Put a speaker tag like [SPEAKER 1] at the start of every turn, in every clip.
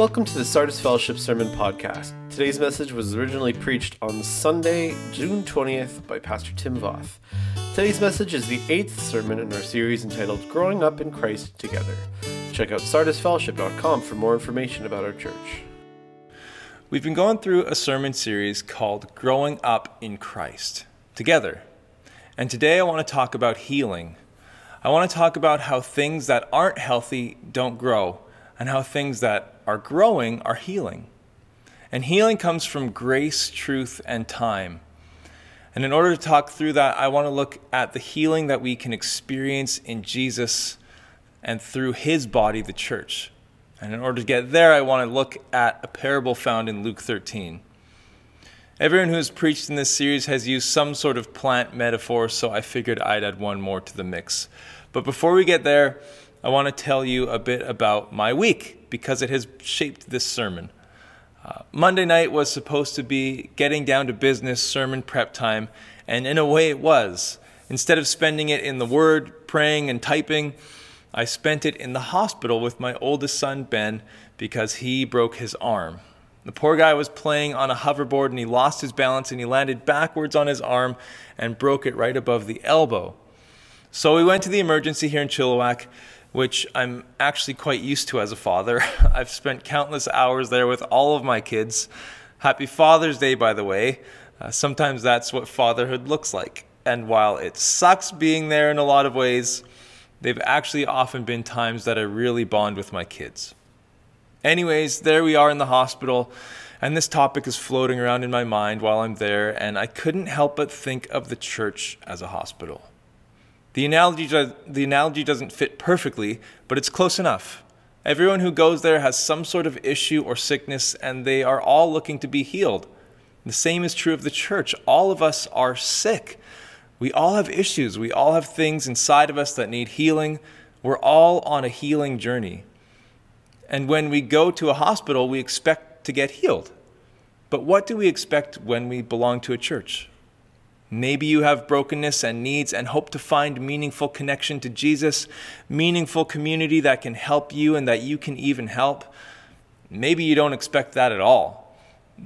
[SPEAKER 1] Welcome to the Sardis Fellowship Sermon Podcast. Today's message was originally preached on Sunday, June 20th by Pastor Tim Voth. Today's message is the eighth sermon in our series entitled Growing Up in Christ Together. Check out sardisfellowship.com for more information about our church.
[SPEAKER 2] We've been going through a sermon series called Growing Up in Christ Together. And today I want to talk about healing. I want to talk about how things that aren't healthy don't grow and how things that are growing are healing. And healing comes from grace, truth, and time. And in order to talk through that, I want to look at the healing that we can experience in Jesus and through his body, the church. And in order to get there, I want to look at a parable found in Luke 13. Everyone who has preached in this series has used some sort of plant metaphor, so I figured I'd add one more to the mix. But before we get there, I want to tell you a bit about my week because it has shaped this sermon. Uh, Monday night was supposed to be getting down to business sermon prep time, and in a way it was. Instead of spending it in the Word, praying, and typing, I spent it in the hospital with my oldest son, Ben, because he broke his arm. The poor guy was playing on a hoverboard and he lost his balance and he landed backwards on his arm and broke it right above the elbow. So we went to the emergency here in Chilliwack which I'm actually quite used to as a father. I've spent countless hours there with all of my kids. Happy Father's Day, by the way. Uh, sometimes that's what fatherhood looks like. And while it sucks being there in a lot of ways, they've actually often been times that I really bond with my kids. Anyways, there we are in the hospital, and this topic is floating around in my mind while I'm there, and I couldn't help but think of the church as a hospital. The analogy, does, the analogy doesn't fit perfectly, but it's close enough. Everyone who goes there has some sort of issue or sickness, and they are all looking to be healed. The same is true of the church. All of us are sick. We all have issues. We all have things inside of us that need healing. We're all on a healing journey. And when we go to a hospital, we expect to get healed. But what do we expect when we belong to a church? Maybe you have brokenness and needs and hope to find meaningful connection to Jesus, meaningful community that can help you and that you can even help. Maybe you don't expect that at all.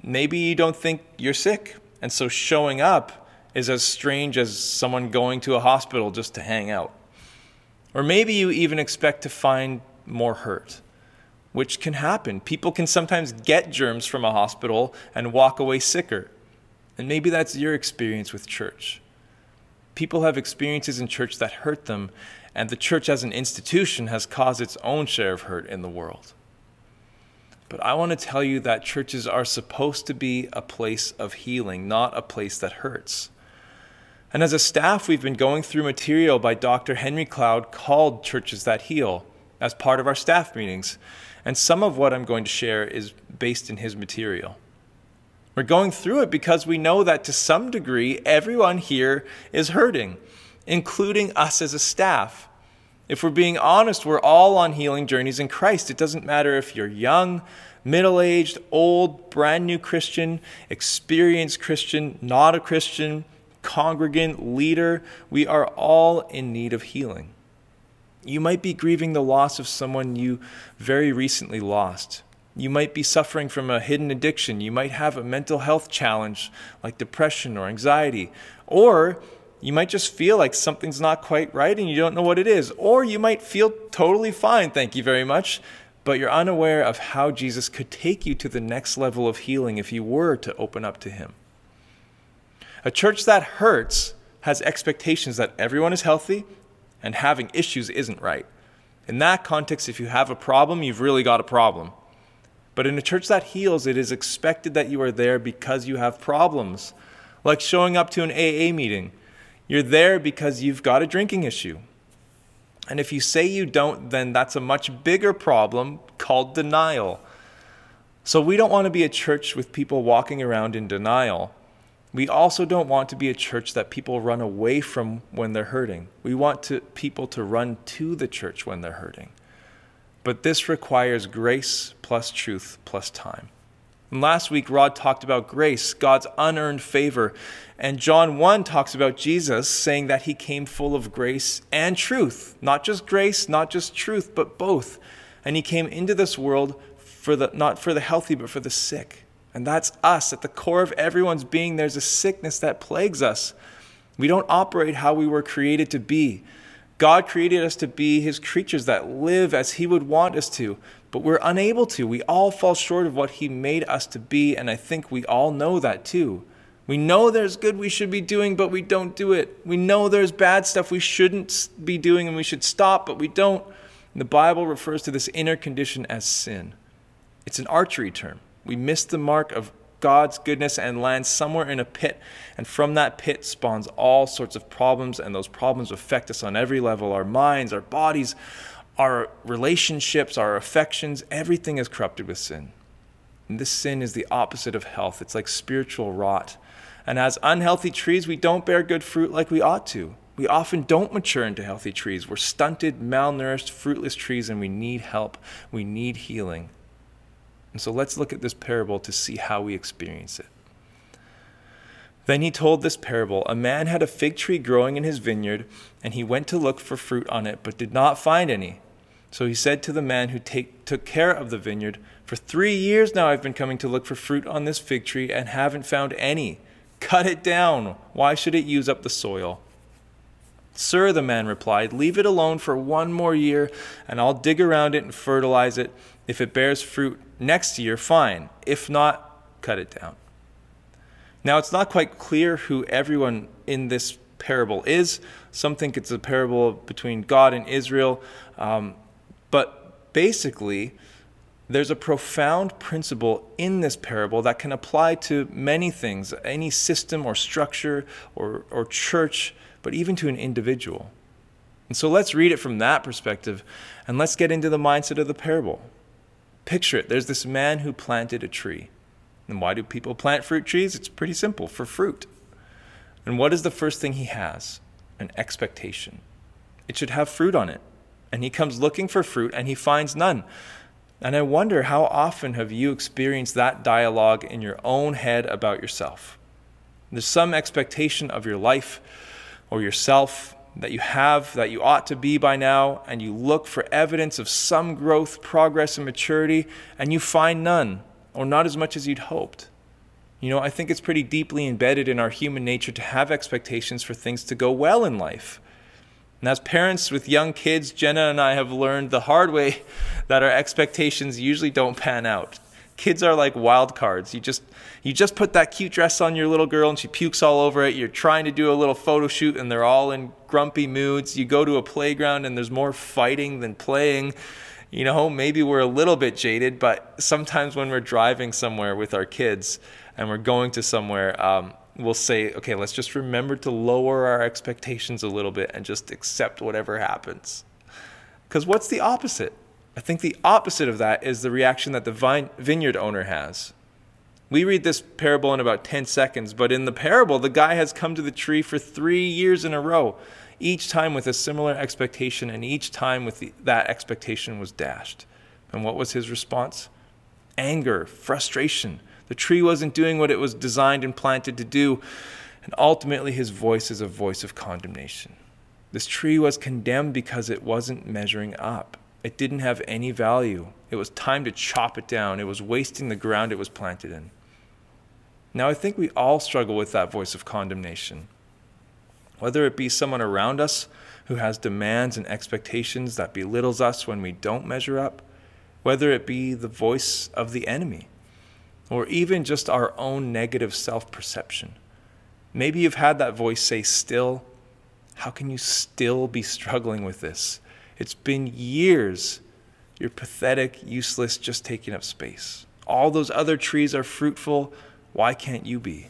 [SPEAKER 2] Maybe you don't think you're sick, and so showing up is as strange as someone going to a hospital just to hang out. Or maybe you even expect to find more hurt, which can happen. People can sometimes get germs from a hospital and walk away sicker. And maybe that's your experience with church. People have experiences in church that hurt them, and the church as an institution has caused its own share of hurt in the world. But I want to tell you that churches are supposed to be a place of healing, not a place that hurts. And as a staff, we've been going through material by Dr. Henry Cloud called Churches That Heal as part of our staff meetings. And some of what I'm going to share is based in his material. We're going through it because we know that to some degree, everyone here is hurting, including us as a staff. If we're being honest, we're all on healing journeys in Christ. It doesn't matter if you're young, middle aged, old, brand new Christian, experienced Christian, not a Christian, congregant, leader. We are all in need of healing. You might be grieving the loss of someone you very recently lost. You might be suffering from a hidden addiction. You might have a mental health challenge like depression or anxiety. Or you might just feel like something's not quite right and you don't know what it is. Or you might feel totally fine, thank you very much, but you're unaware of how Jesus could take you to the next level of healing if you were to open up to Him. A church that hurts has expectations that everyone is healthy and having issues isn't right. In that context, if you have a problem, you've really got a problem. But in a church that heals, it is expected that you are there because you have problems, like showing up to an AA meeting. You're there because you've got a drinking issue. And if you say you don't, then that's a much bigger problem called denial. So we don't want to be a church with people walking around in denial. We also don't want to be a church that people run away from when they're hurting. We want to, people to run to the church when they're hurting. But this requires grace plus truth plus time. And last week, Rod talked about grace, God's unearned favor. And John 1 talks about Jesus saying that he came full of grace and truth. Not just grace, not just truth, but both. And he came into this world for the not for the healthy but for the sick. And that's us. At the core of everyone's being there's a sickness that plagues us. We don't operate how we were created to be. God created us to be his creatures that live as he would want us to, but we're unable to. We all fall short of what he made us to be, and I think we all know that too. We know there's good we should be doing, but we don't do it. We know there's bad stuff we shouldn't be doing and we should stop, but we don't. And the Bible refers to this inner condition as sin. It's an archery term. We miss the mark of God's goodness and land somewhere in a pit. And from that pit spawns all sorts of problems, and those problems affect us on every level our minds, our bodies, our relationships, our affections. Everything is corrupted with sin. And this sin is the opposite of health, it's like spiritual rot. And as unhealthy trees, we don't bear good fruit like we ought to. We often don't mature into healthy trees. We're stunted, malnourished, fruitless trees, and we need help. We need healing. And so let's look at this parable to see how we experience it. Then he told this parable A man had a fig tree growing in his vineyard, and he went to look for fruit on it, but did not find any. So he said to the man who take, took care of the vineyard, For three years now I've been coming to look for fruit on this fig tree and haven't found any. Cut it down. Why should it use up the soil? Sir, the man replied, Leave it alone for one more year, and I'll dig around it and fertilize it. If it bears fruit next year, fine. If not, cut it down. Now, it's not quite clear who everyone in this parable is. Some think it's a parable between God and Israel. Um, but basically, there's a profound principle in this parable that can apply to many things, any system or structure or, or church, but even to an individual. And so let's read it from that perspective and let's get into the mindset of the parable. Picture it there's this man who planted a tree. And why do people plant fruit trees? It's pretty simple for fruit. And what is the first thing he has? An expectation. It should have fruit on it. And he comes looking for fruit and he finds none. And I wonder how often have you experienced that dialogue in your own head about yourself? There's some expectation of your life or yourself that you have that you ought to be by now, and you look for evidence of some growth, progress, and maturity, and you find none, or not as much as you'd hoped. You know, I think it's pretty deeply embedded in our human nature to have expectations for things to go well in life. And as parents with young kids, Jenna and I have learned the hard way that our expectations usually don't pan out kids are like wild cards. You just you just put that cute dress on your little girl and she pukes all over it. You're trying to do a little photo shoot and they're all in grumpy moods. You go to a playground and there's more fighting than playing. You know, maybe we're a little bit jaded, but sometimes when we're driving somewhere with our kids and we're going to somewhere, um, we'll say, okay, let's just remember to lower our expectations a little bit and just accept whatever happens. Because what's the opposite? I think the opposite of that is the reaction that the vine, vineyard owner has. We read this parable in about 10 seconds, but in the parable, the guy has come to the tree for three years in a row, each time with a similar expectation, and each time with the, that expectation was dashed. And what was his response? Anger, frustration. The tree wasn't doing what it was designed and planted to do, and ultimately his voice is a voice of condemnation. This tree was condemned because it wasn't measuring up. It didn't have any value. It was time to chop it down. It was wasting the ground it was planted in. Now, I think we all struggle with that voice of condemnation. Whether it be someone around us who has demands and expectations that belittles us when we don't measure up, whether it be the voice of the enemy, or even just our own negative self perception. Maybe you've had that voice say, Still, how can you still be struggling with this? It's been years. You're pathetic, useless, just taking up space. All those other trees are fruitful. Why can't you be?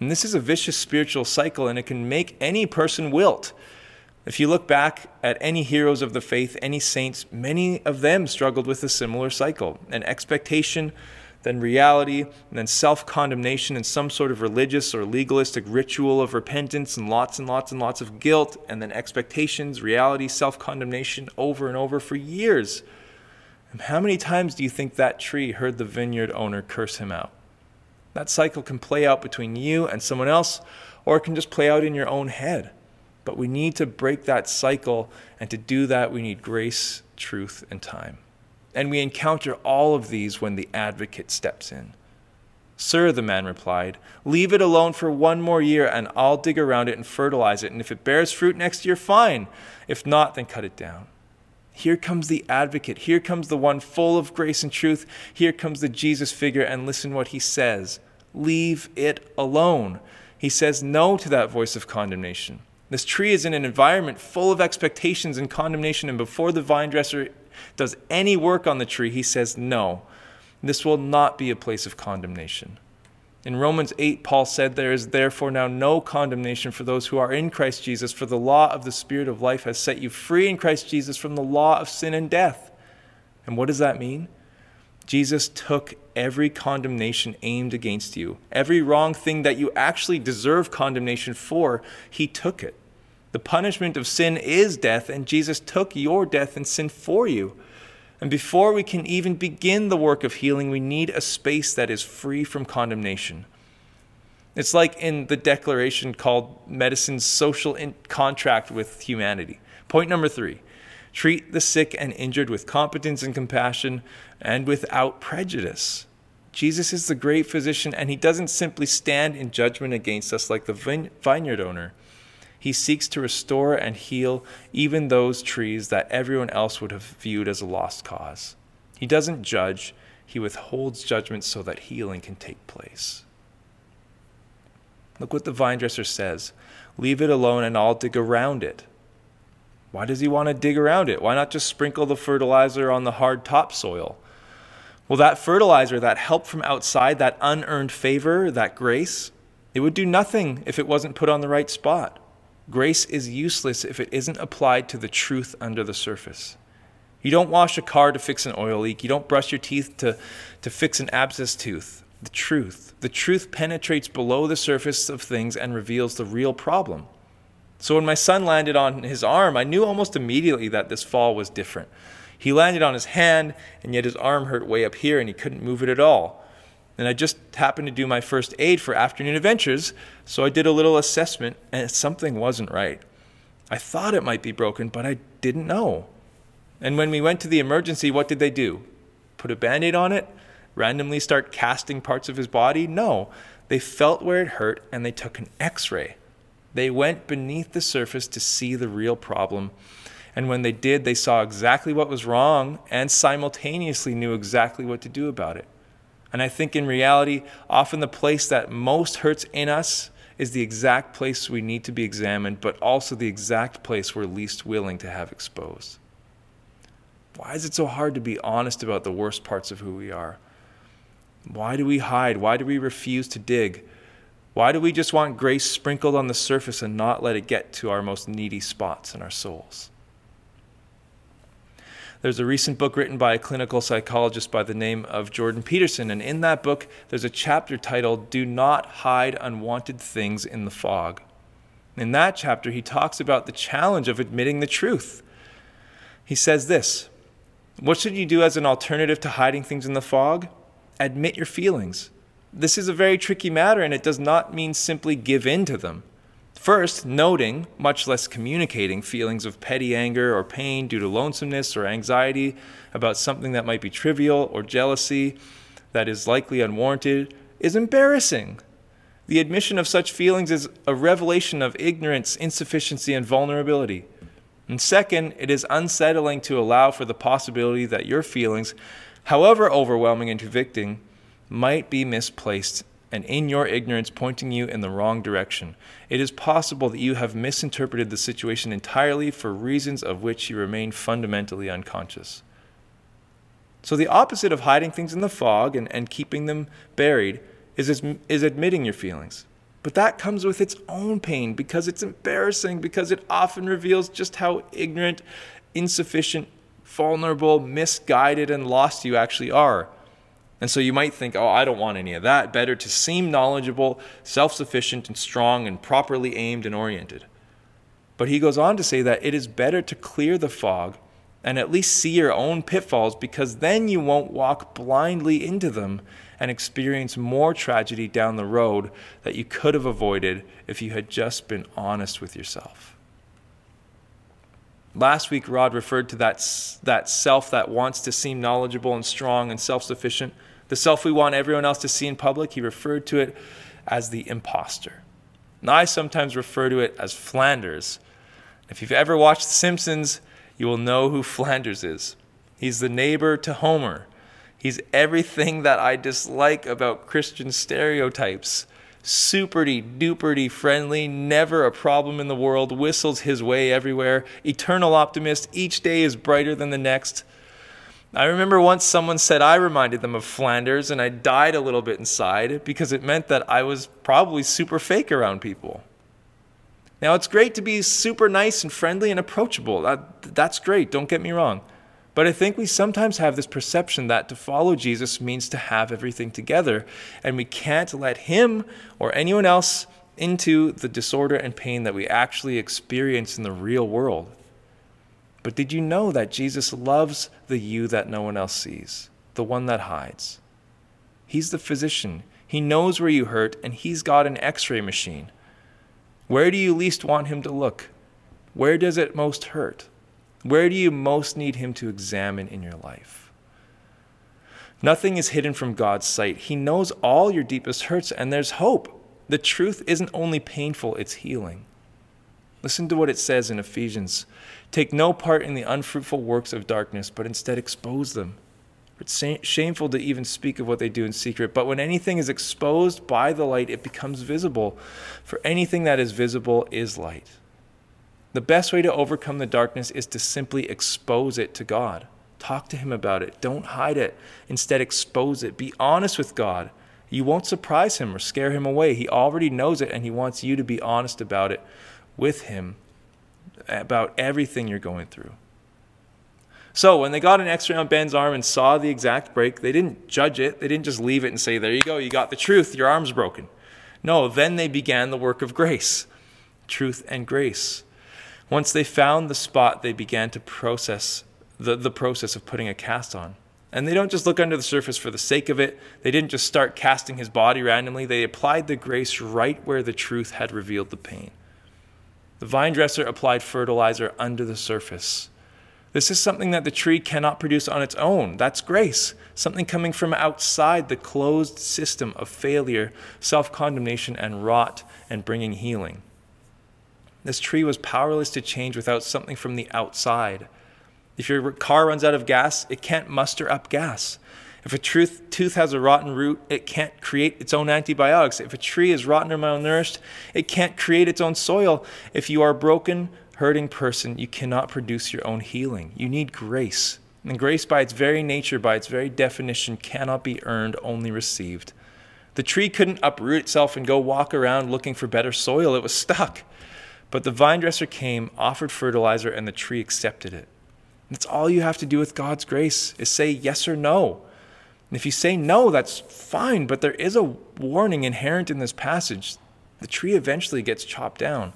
[SPEAKER 2] And this is a vicious spiritual cycle, and it can make any person wilt. If you look back at any heroes of the faith, any saints, many of them struggled with a similar cycle an expectation then reality, and then self condemnation and some sort of religious or legalistic ritual of repentance, and lots and lots and lots of guilt, and then expectations, reality, self condemnation over and over for years. And how many times do you think that tree heard the vineyard owner curse him out? That cycle can play out between you and someone else, or it can just play out in your own head. But we need to break that cycle, and to do that, we need grace, truth, and time. And we encounter all of these when the advocate steps in. Sir, the man replied, leave it alone for one more year, and I'll dig around it and fertilize it. And if it bears fruit next year, fine. If not, then cut it down. Here comes the advocate. Here comes the one full of grace and truth. Here comes the Jesus figure, and listen what he says Leave it alone. He says no to that voice of condemnation. This tree is in an environment full of expectations and condemnation, and before the vine dresser does any work on the tree, he says no. This will not be a place of condemnation. In Romans 8, Paul said, There is therefore now no condemnation for those who are in Christ Jesus, for the law of the Spirit of life has set you free in Christ Jesus from the law of sin and death. And what does that mean? Jesus took every condemnation aimed against you, every wrong thing that you actually deserve condemnation for, he took it. The punishment of sin is death, and Jesus took your death and sin for you. And before we can even begin the work of healing, we need a space that is free from condemnation. It's like in the declaration called Medicine's Social Contract with Humanity. Point number three treat the sick and injured with competence and compassion and without prejudice. Jesus is the great physician, and he doesn't simply stand in judgment against us like the vineyard owner. He seeks to restore and heal even those trees that everyone else would have viewed as a lost cause. He doesn't judge, he withholds judgment so that healing can take place. Look what the vine dresser says Leave it alone and I'll dig around it. Why does he want to dig around it? Why not just sprinkle the fertilizer on the hard topsoil? Well, that fertilizer, that help from outside, that unearned favor, that grace, it would do nothing if it wasn't put on the right spot. Grace is useless if it isn't applied to the truth under the surface. You don't wash a car to fix an oil leak. You don't brush your teeth to, to fix an abscess tooth. The truth. The truth penetrates below the surface of things and reveals the real problem. So when my son landed on his arm, I knew almost immediately that this fall was different. He landed on his hand, and yet his arm hurt way up here and he couldn't move it at all. And I just happened to do my first aid for afternoon adventures, so I did a little assessment and something wasn't right. I thought it might be broken, but I didn't know. And when we went to the emergency, what did they do? Put a band aid on it? Randomly start casting parts of his body? No. They felt where it hurt and they took an x ray. They went beneath the surface to see the real problem. And when they did, they saw exactly what was wrong and simultaneously knew exactly what to do about it. And I think in reality, often the place that most hurts in us is the exact place we need to be examined, but also the exact place we're least willing to have exposed. Why is it so hard to be honest about the worst parts of who we are? Why do we hide? Why do we refuse to dig? Why do we just want grace sprinkled on the surface and not let it get to our most needy spots in our souls? There's a recent book written by a clinical psychologist by the name of Jordan Peterson, and in that book, there's a chapter titled Do Not Hide Unwanted Things in the Fog. In that chapter, he talks about the challenge of admitting the truth. He says this What should you do as an alternative to hiding things in the fog? Admit your feelings. This is a very tricky matter, and it does not mean simply give in to them. First, noting, much less communicating, feelings of petty anger or pain due to lonesomeness or anxiety about something that might be trivial or jealousy that is likely unwarranted is embarrassing. The admission of such feelings is a revelation of ignorance, insufficiency, and vulnerability. And second, it is unsettling to allow for the possibility that your feelings, however overwhelming and convicting, might be misplaced and in your ignorance pointing you in the wrong direction. It is possible that you have misinterpreted the situation entirely for reasons of which you remain fundamentally unconscious. So, the opposite of hiding things in the fog and, and keeping them buried is, is admitting your feelings. But that comes with its own pain because it's embarrassing, because it often reveals just how ignorant, insufficient, vulnerable, misguided, and lost you actually are. And so you might think, oh, I don't want any of that. Better to seem knowledgeable, self sufficient, and strong, and properly aimed and oriented. But he goes on to say that it is better to clear the fog and at least see your own pitfalls because then you won't walk blindly into them and experience more tragedy down the road that you could have avoided if you had just been honest with yourself. Last week, Rod referred to that, that self that wants to seem knowledgeable and strong and self sufficient, the self we want everyone else to see in public. He referred to it as the imposter. And I sometimes refer to it as Flanders. If you've ever watched The Simpsons, you will know who Flanders is. He's the neighbor to Homer. He's everything that I dislike about Christian stereotypes superdy duperdy friendly, never a problem in the world, whistles his way everywhere, eternal optimist, each day is brighter than the next. I remember once someone said I reminded them of Flanders, and I died a little bit inside because it meant that I was probably super fake around people. Now, it's great to be super nice and friendly and approachable. That, that's great, don't get me wrong. But I think we sometimes have this perception that to follow Jesus means to have everything together, and we can't let him or anyone else into the disorder and pain that we actually experience in the real world. But did you know that Jesus loves the you that no one else sees, the one that hides? He's the physician. He knows where you hurt, and he's got an x ray machine. Where do you least want him to look? Where does it most hurt? Where do you most need Him to examine in your life? Nothing is hidden from God's sight. He knows all your deepest hurts, and there's hope. The truth isn't only painful, it's healing. Listen to what it says in Ephesians Take no part in the unfruitful works of darkness, but instead expose them. It's shameful to even speak of what they do in secret, but when anything is exposed by the light, it becomes visible. For anything that is visible is light. The best way to overcome the darkness is to simply expose it to God. Talk to Him about it. Don't hide it. Instead, expose it. Be honest with God. You won't surprise Him or scare Him away. He already knows it, and He wants you to be honest about it with Him, about everything you're going through. So, when they got an x ray on Ben's arm and saw the exact break, they didn't judge it. They didn't just leave it and say, There you go, you got the truth, your arm's broken. No, then they began the work of grace, truth and grace. Once they found the spot, they began to process the, the process of putting a cast on. And they don't just look under the surface for the sake of it. They didn't just start casting his body randomly. They applied the grace right where the truth had revealed the pain. The vine dresser applied fertilizer under the surface. This is something that the tree cannot produce on its own. That's grace, something coming from outside the closed system of failure, self condemnation, and rot, and bringing healing. This tree was powerless to change without something from the outside. If your car runs out of gas, it can't muster up gas. If a truth, tooth has a rotten root, it can't create its own antibiotics. If a tree is rotten or malnourished, it can't create its own soil. If you are a broken, hurting person, you cannot produce your own healing. You need grace. And grace, by its very nature, by its very definition, cannot be earned, only received. The tree couldn't uproot itself and go walk around looking for better soil, it was stuck. But the vine dresser came, offered fertilizer, and the tree accepted it. That's all you have to do with God's grace is say yes or no. And if you say no, that's fine, but there is a warning inherent in this passage. The tree eventually gets chopped down.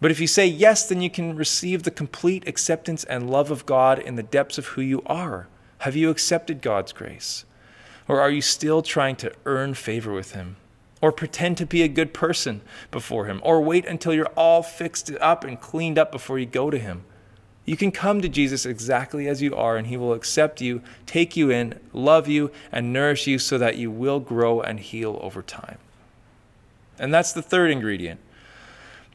[SPEAKER 2] But if you say yes, then you can receive the complete acceptance and love of God in the depths of who you are. Have you accepted God's grace? Or are you still trying to earn favor with Him? or pretend to be a good person before Him, or wait until you're all fixed up and cleaned up before you go to Him. You can come to Jesus exactly as you are, and He will accept you, take you in, love you, and nourish you so that you will grow and heal over time. And that's the third ingredient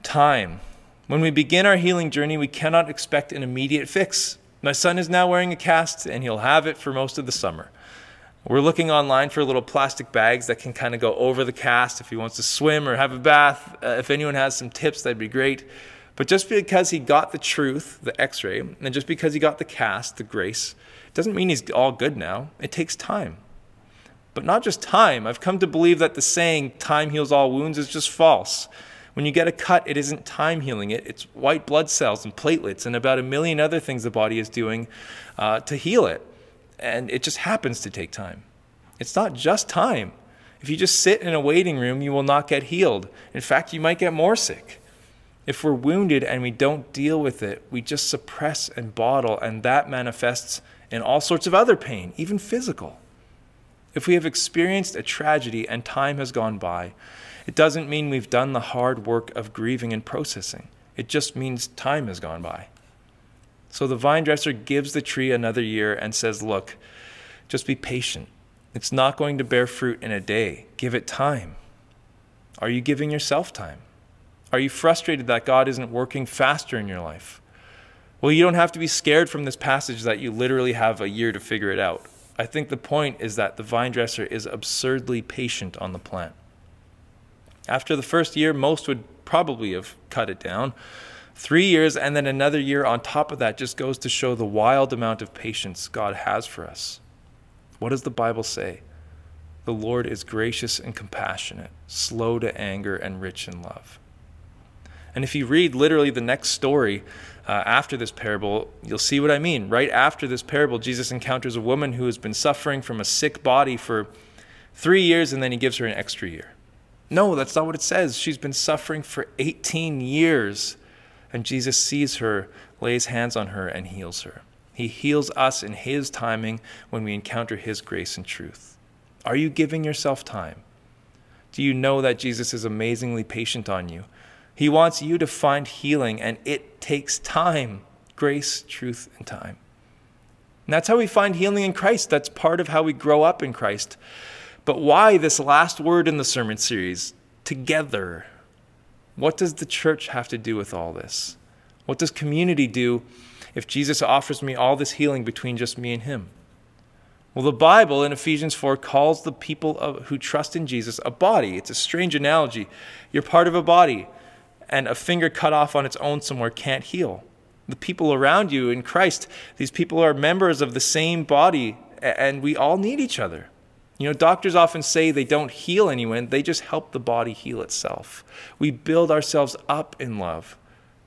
[SPEAKER 2] time. When we begin our healing journey, we cannot expect an immediate fix. My son is now wearing a cast, and he'll have it for most of the summer. We're looking online for little plastic bags that can kind of go over the cast if he wants to swim or have a bath. Uh, if anyone has some tips, that'd be great. But just because he got the truth, the x ray, and just because he got the cast, the grace, doesn't mean he's all good now. It takes time. But not just time. I've come to believe that the saying, time heals all wounds, is just false. When you get a cut, it isn't time healing it, it's white blood cells and platelets and about a million other things the body is doing uh, to heal it and it just happens to take time. It's not just time. If you just sit in a waiting room, you will not get healed. In fact, you might get more sick. If we're wounded and we don't deal with it, we just suppress and bottle, and that manifests in all sorts of other pain, even physical. If we have experienced a tragedy and time has gone by, it doesn't mean we've done the hard work of grieving and processing. It just means time has gone by. So the vine dresser gives the tree another year and says, Look, just be patient. It's not going to bear fruit in a day. Give it time. Are you giving yourself time? Are you frustrated that God isn't working faster in your life? Well, you don't have to be scared from this passage that you literally have a year to figure it out. I think the point is that the vine dresser is absurdly patient on the plant. After the first year, most would probably have cut it down. Three years and then another year on top of that just goes to show the wild amount of patience God has for us. What does the Bible say? The Lord is gracious and compassionate, slow to anger, and rich in love. And if you read literally the next story uh, after this parable, you'll see what I mean. Right after this parable, Jesus encounters a woman who has been suffering from a sick body for three years, and then he gives her an extra year. No, that's not what it says. She's been suffering for 18 years and Jesus sees her, lays hands on her, and heals her. He heals us in His timing when we encounter His grace and truth. Are you giving yourself time? Do you know that Jesus is amazingly patient on you? He wants you to find healing, and it takes time grace, truth, and time. And that's how we find healing in Christ. That's part of how we grow up in Christ. But why this last word in the sermon series? Together. What does the church have to do with all this? What does community do if Jesus offers me all this healing between just me and him? Well, the Bible in Ephesians 4 calls the people of, who trust in Jesus a body. It's a strange analogy. You're part of a body, and a finger cut off on its own somewhere can't heal. The people around you in Christ, these people are members of the same body, and we all need each other. You know, doctors often say they don't heal anyone, they just help the body heal itself. We build ourselves up in love.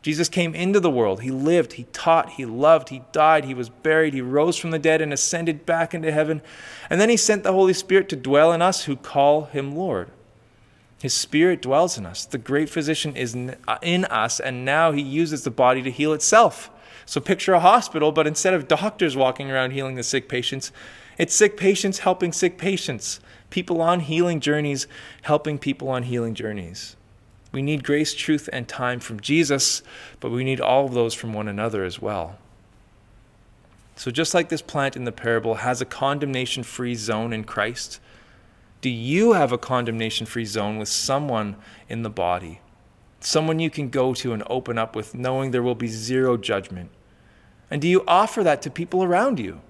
[SPEAKER 2] Jesus came into the world. He lived, he taught, he loved, he died, he was buried, he rose from the dead and ascended back into heaven. And then he sent the Holy Spirit to dwell in us who call him Lord. His Spirit dwells in us. The great physician is uh, in us, and now he uses the body to heal itself. So picture a hospital, but instead of doctors walking around healing the sick patients, it's sick patients helping sick patients, people on healing journeys helping people on healing journeys. We need grace, truth, and time from Jesus, but we need all of those from one another as well. So, just like this plant in the parable has a condemnation free zone in Christ, do you have a condemnation free zone with someone in the body? Someone you can go to and open up with, knowing there will be zero judgment? And do you offer that to people around you?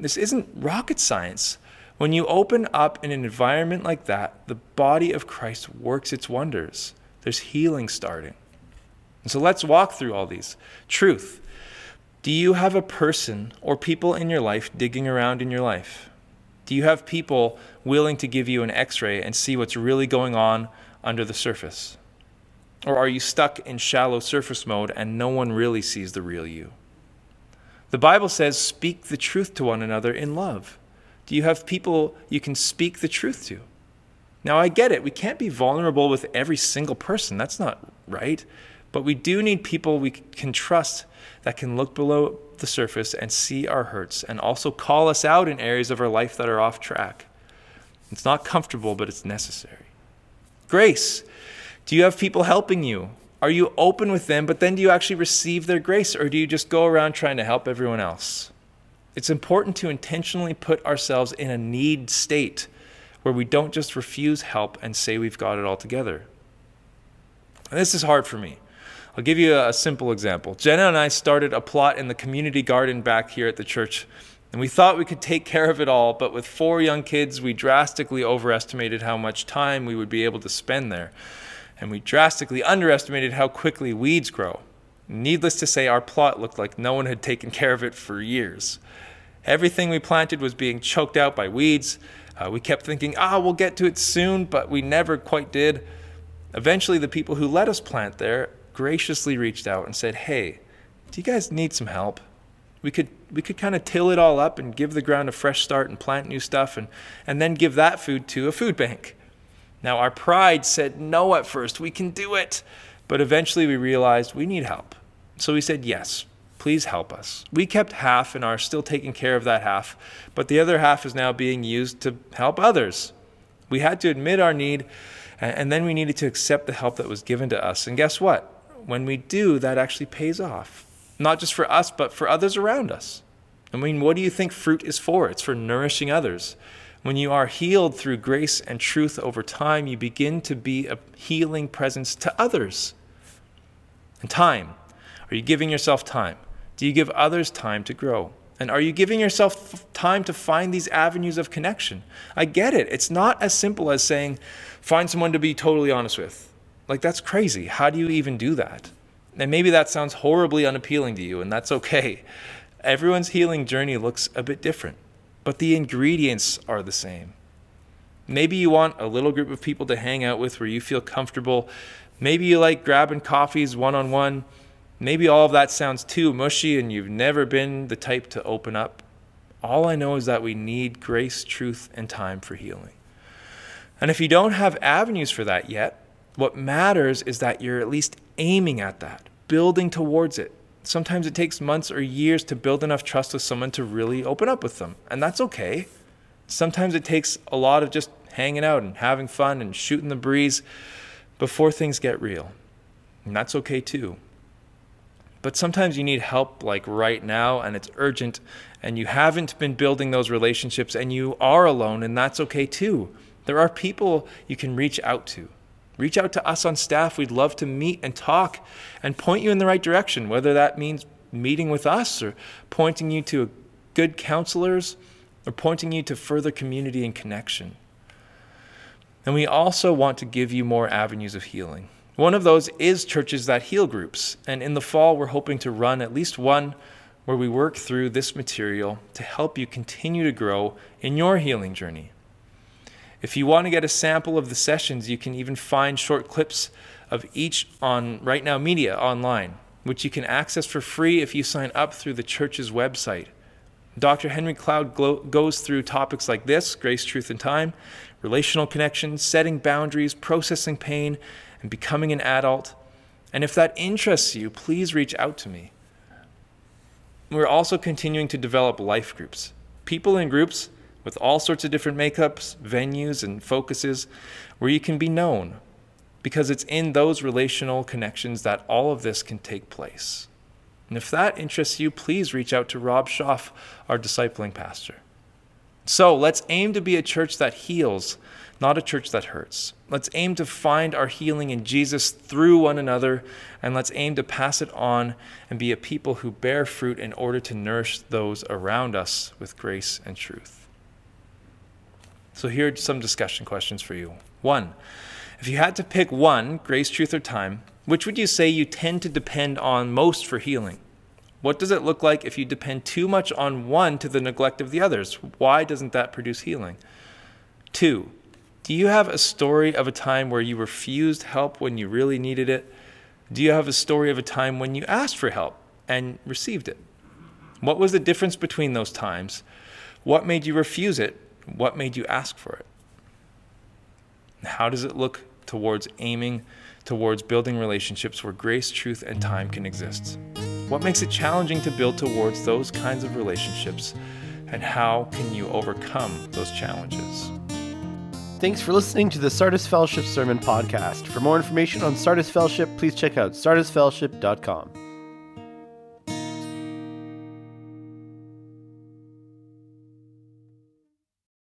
[SPEAKER 2] This isn't rocket science. When you open up in an environment like that, the body of Christ works its wonders. There's healing starting. And so let's walk through all these. Truth. Do you have a person or people in your life digging around in your life? Do you have people willing to give you an x ray and see what's really going on under the surface? Or are you stuck in shallow surface mode and no one really sees the real you? The Bible says, speak the truth to one another in love. Do you have people you can speak the truth to? Now, I get it. We can't be vulnerable with every single person. That's not right. But we do need people we can trust that can look below the surface and see our hurts and also call us out in areas of our life that are off track. It's not comfortable, but it's necessary. Grace. Do you have people helping you? Are you open with them, but then do you actually receive their grace, or do you just go around trying to help everyone else? It's important to intentionally put ourselves in a need state where we don't just refuse help and say we've got it all together. And this is hard for me. I'll give you a simple example. Jenna and I started a plot in the community garden back here at the church, and we thought we could take care of it all, but with four young kids, we drastically overestimated how much time we would be able to spend there and we drastically underestimated how quickly weeds grow. Needless to say, our plot looked like no one had taken care of it for years. Everything we planted was being choked out by weeds. Uh, we kept thinking, ah, we'll get to it soon, but we never quite did. Eventually, the people who let us plant there graciously reached out and said, hey, do you guys need some help? We could, we could kind of till it all up and give the ground a fresh start and plant new stuff and, and then give that food to a food bank. Now, our pride said no at first, we can do it. But eventually we realized we need help. So we said, yes, please help us. We kept half and are still taking care of that half, but the other half is now being used to help others. We had to admit our need, and then we needed to accept the help that was given to us. And guess what? When we do, that actually pays off. not just for us, but for others around us. I mean, what do you think fruit is for? It's for nourishing others. When you are healed through grace and truth over time, you begin to be a healing presence to others. And time. Are you giving yourself time? Do you give others time to grow? And are you giving yourself time to find these avenues of connection? I get it. It's not as simple as saying, find someone to be totally honest with. Like, that's crazy. How do you even do that? And maybe that sounds horribly unappealing to you, and that's okay. Everyone's healing journey looks a bit different, but the ingredients are the same. Maybe you want a little group of people to hang out with where you feel comfortable. Maybe you like grabbing coffees one on one Maybe all of that sounds too mushy and you've never been the type to open up. All I know is that we need grace, truth, and time for healing. And if you don't have avenues for that yet, what matters is that you're at least aiming at that, building towards it. Sometimes it takes months or years to build enough trust with someone to really open up with them, and that's okay. Sometimes it takes a lot of just hanging out and having fun and shooting the breeze before things get real, and that's okay too. But sometimes you need help like right now and it's urgent and you haven't been building those relationships and you are alone and that's okay too. There are people you can reach out to. Reach out to us on staff. We'd love to meet and talk and point you in the right direction, whether that means meeting with us or pointing you to good counselors or pointing you to further community and connection. And we also want to give you more avenues of healing. One of those is churches that heal groups. And in the fall, we're hoping to run at least one where we work through this material to help you continue to grow in your healing journey. If you want to get a sample of the sessions, you can even find short clips of each on Right Now Media online, which you can access for free if you sign up through the church's website. Dr. Henry Cloud goes through topics like this grace, truth, and time, relational connections, setting boundaries, processing pain, and becoming an adult. And if that interests you, please reach out to me. We're also continuing to develop life groups, people in groups with all sorts of different makeups, venues, and focuses where you can be known, because it's in those relational connections that all of this can take place. And if that interests you, please reach out to Rob Schaff, our discipling pastor. So let's aim to be a church that heals not a church that hurts. Let's aim to find our healing in Jesus through one another, and let's aim to pass it on and be a people who bear fruit in order to nourish those around us with grace and truth. So, here are some discussion questions for you. One, if you had to pick one, grace, truth, or time, which would you say you tend to depend on most for healing? What does it look like if you depend too much on one to the neglect of the others? Why doesn't that produce healing? Two, do you have a story of a time where you refused help when you really needed it? Do you have a story of a time when you asked for help and received it? What was the difference between those times? What made you refuse it? What made you ask for it? How does it look towards aiming towards building relationships where grace, truth, and time can exist? What makes it challenging to build towards those kinds of relationships? And how can you overcome those challenges?
[SPEAKER 1] Thanks for listening to the Sardis Fellowship Sermon Podcast. For more information on Sardis Fellowship, please check out sardisfellowship.com.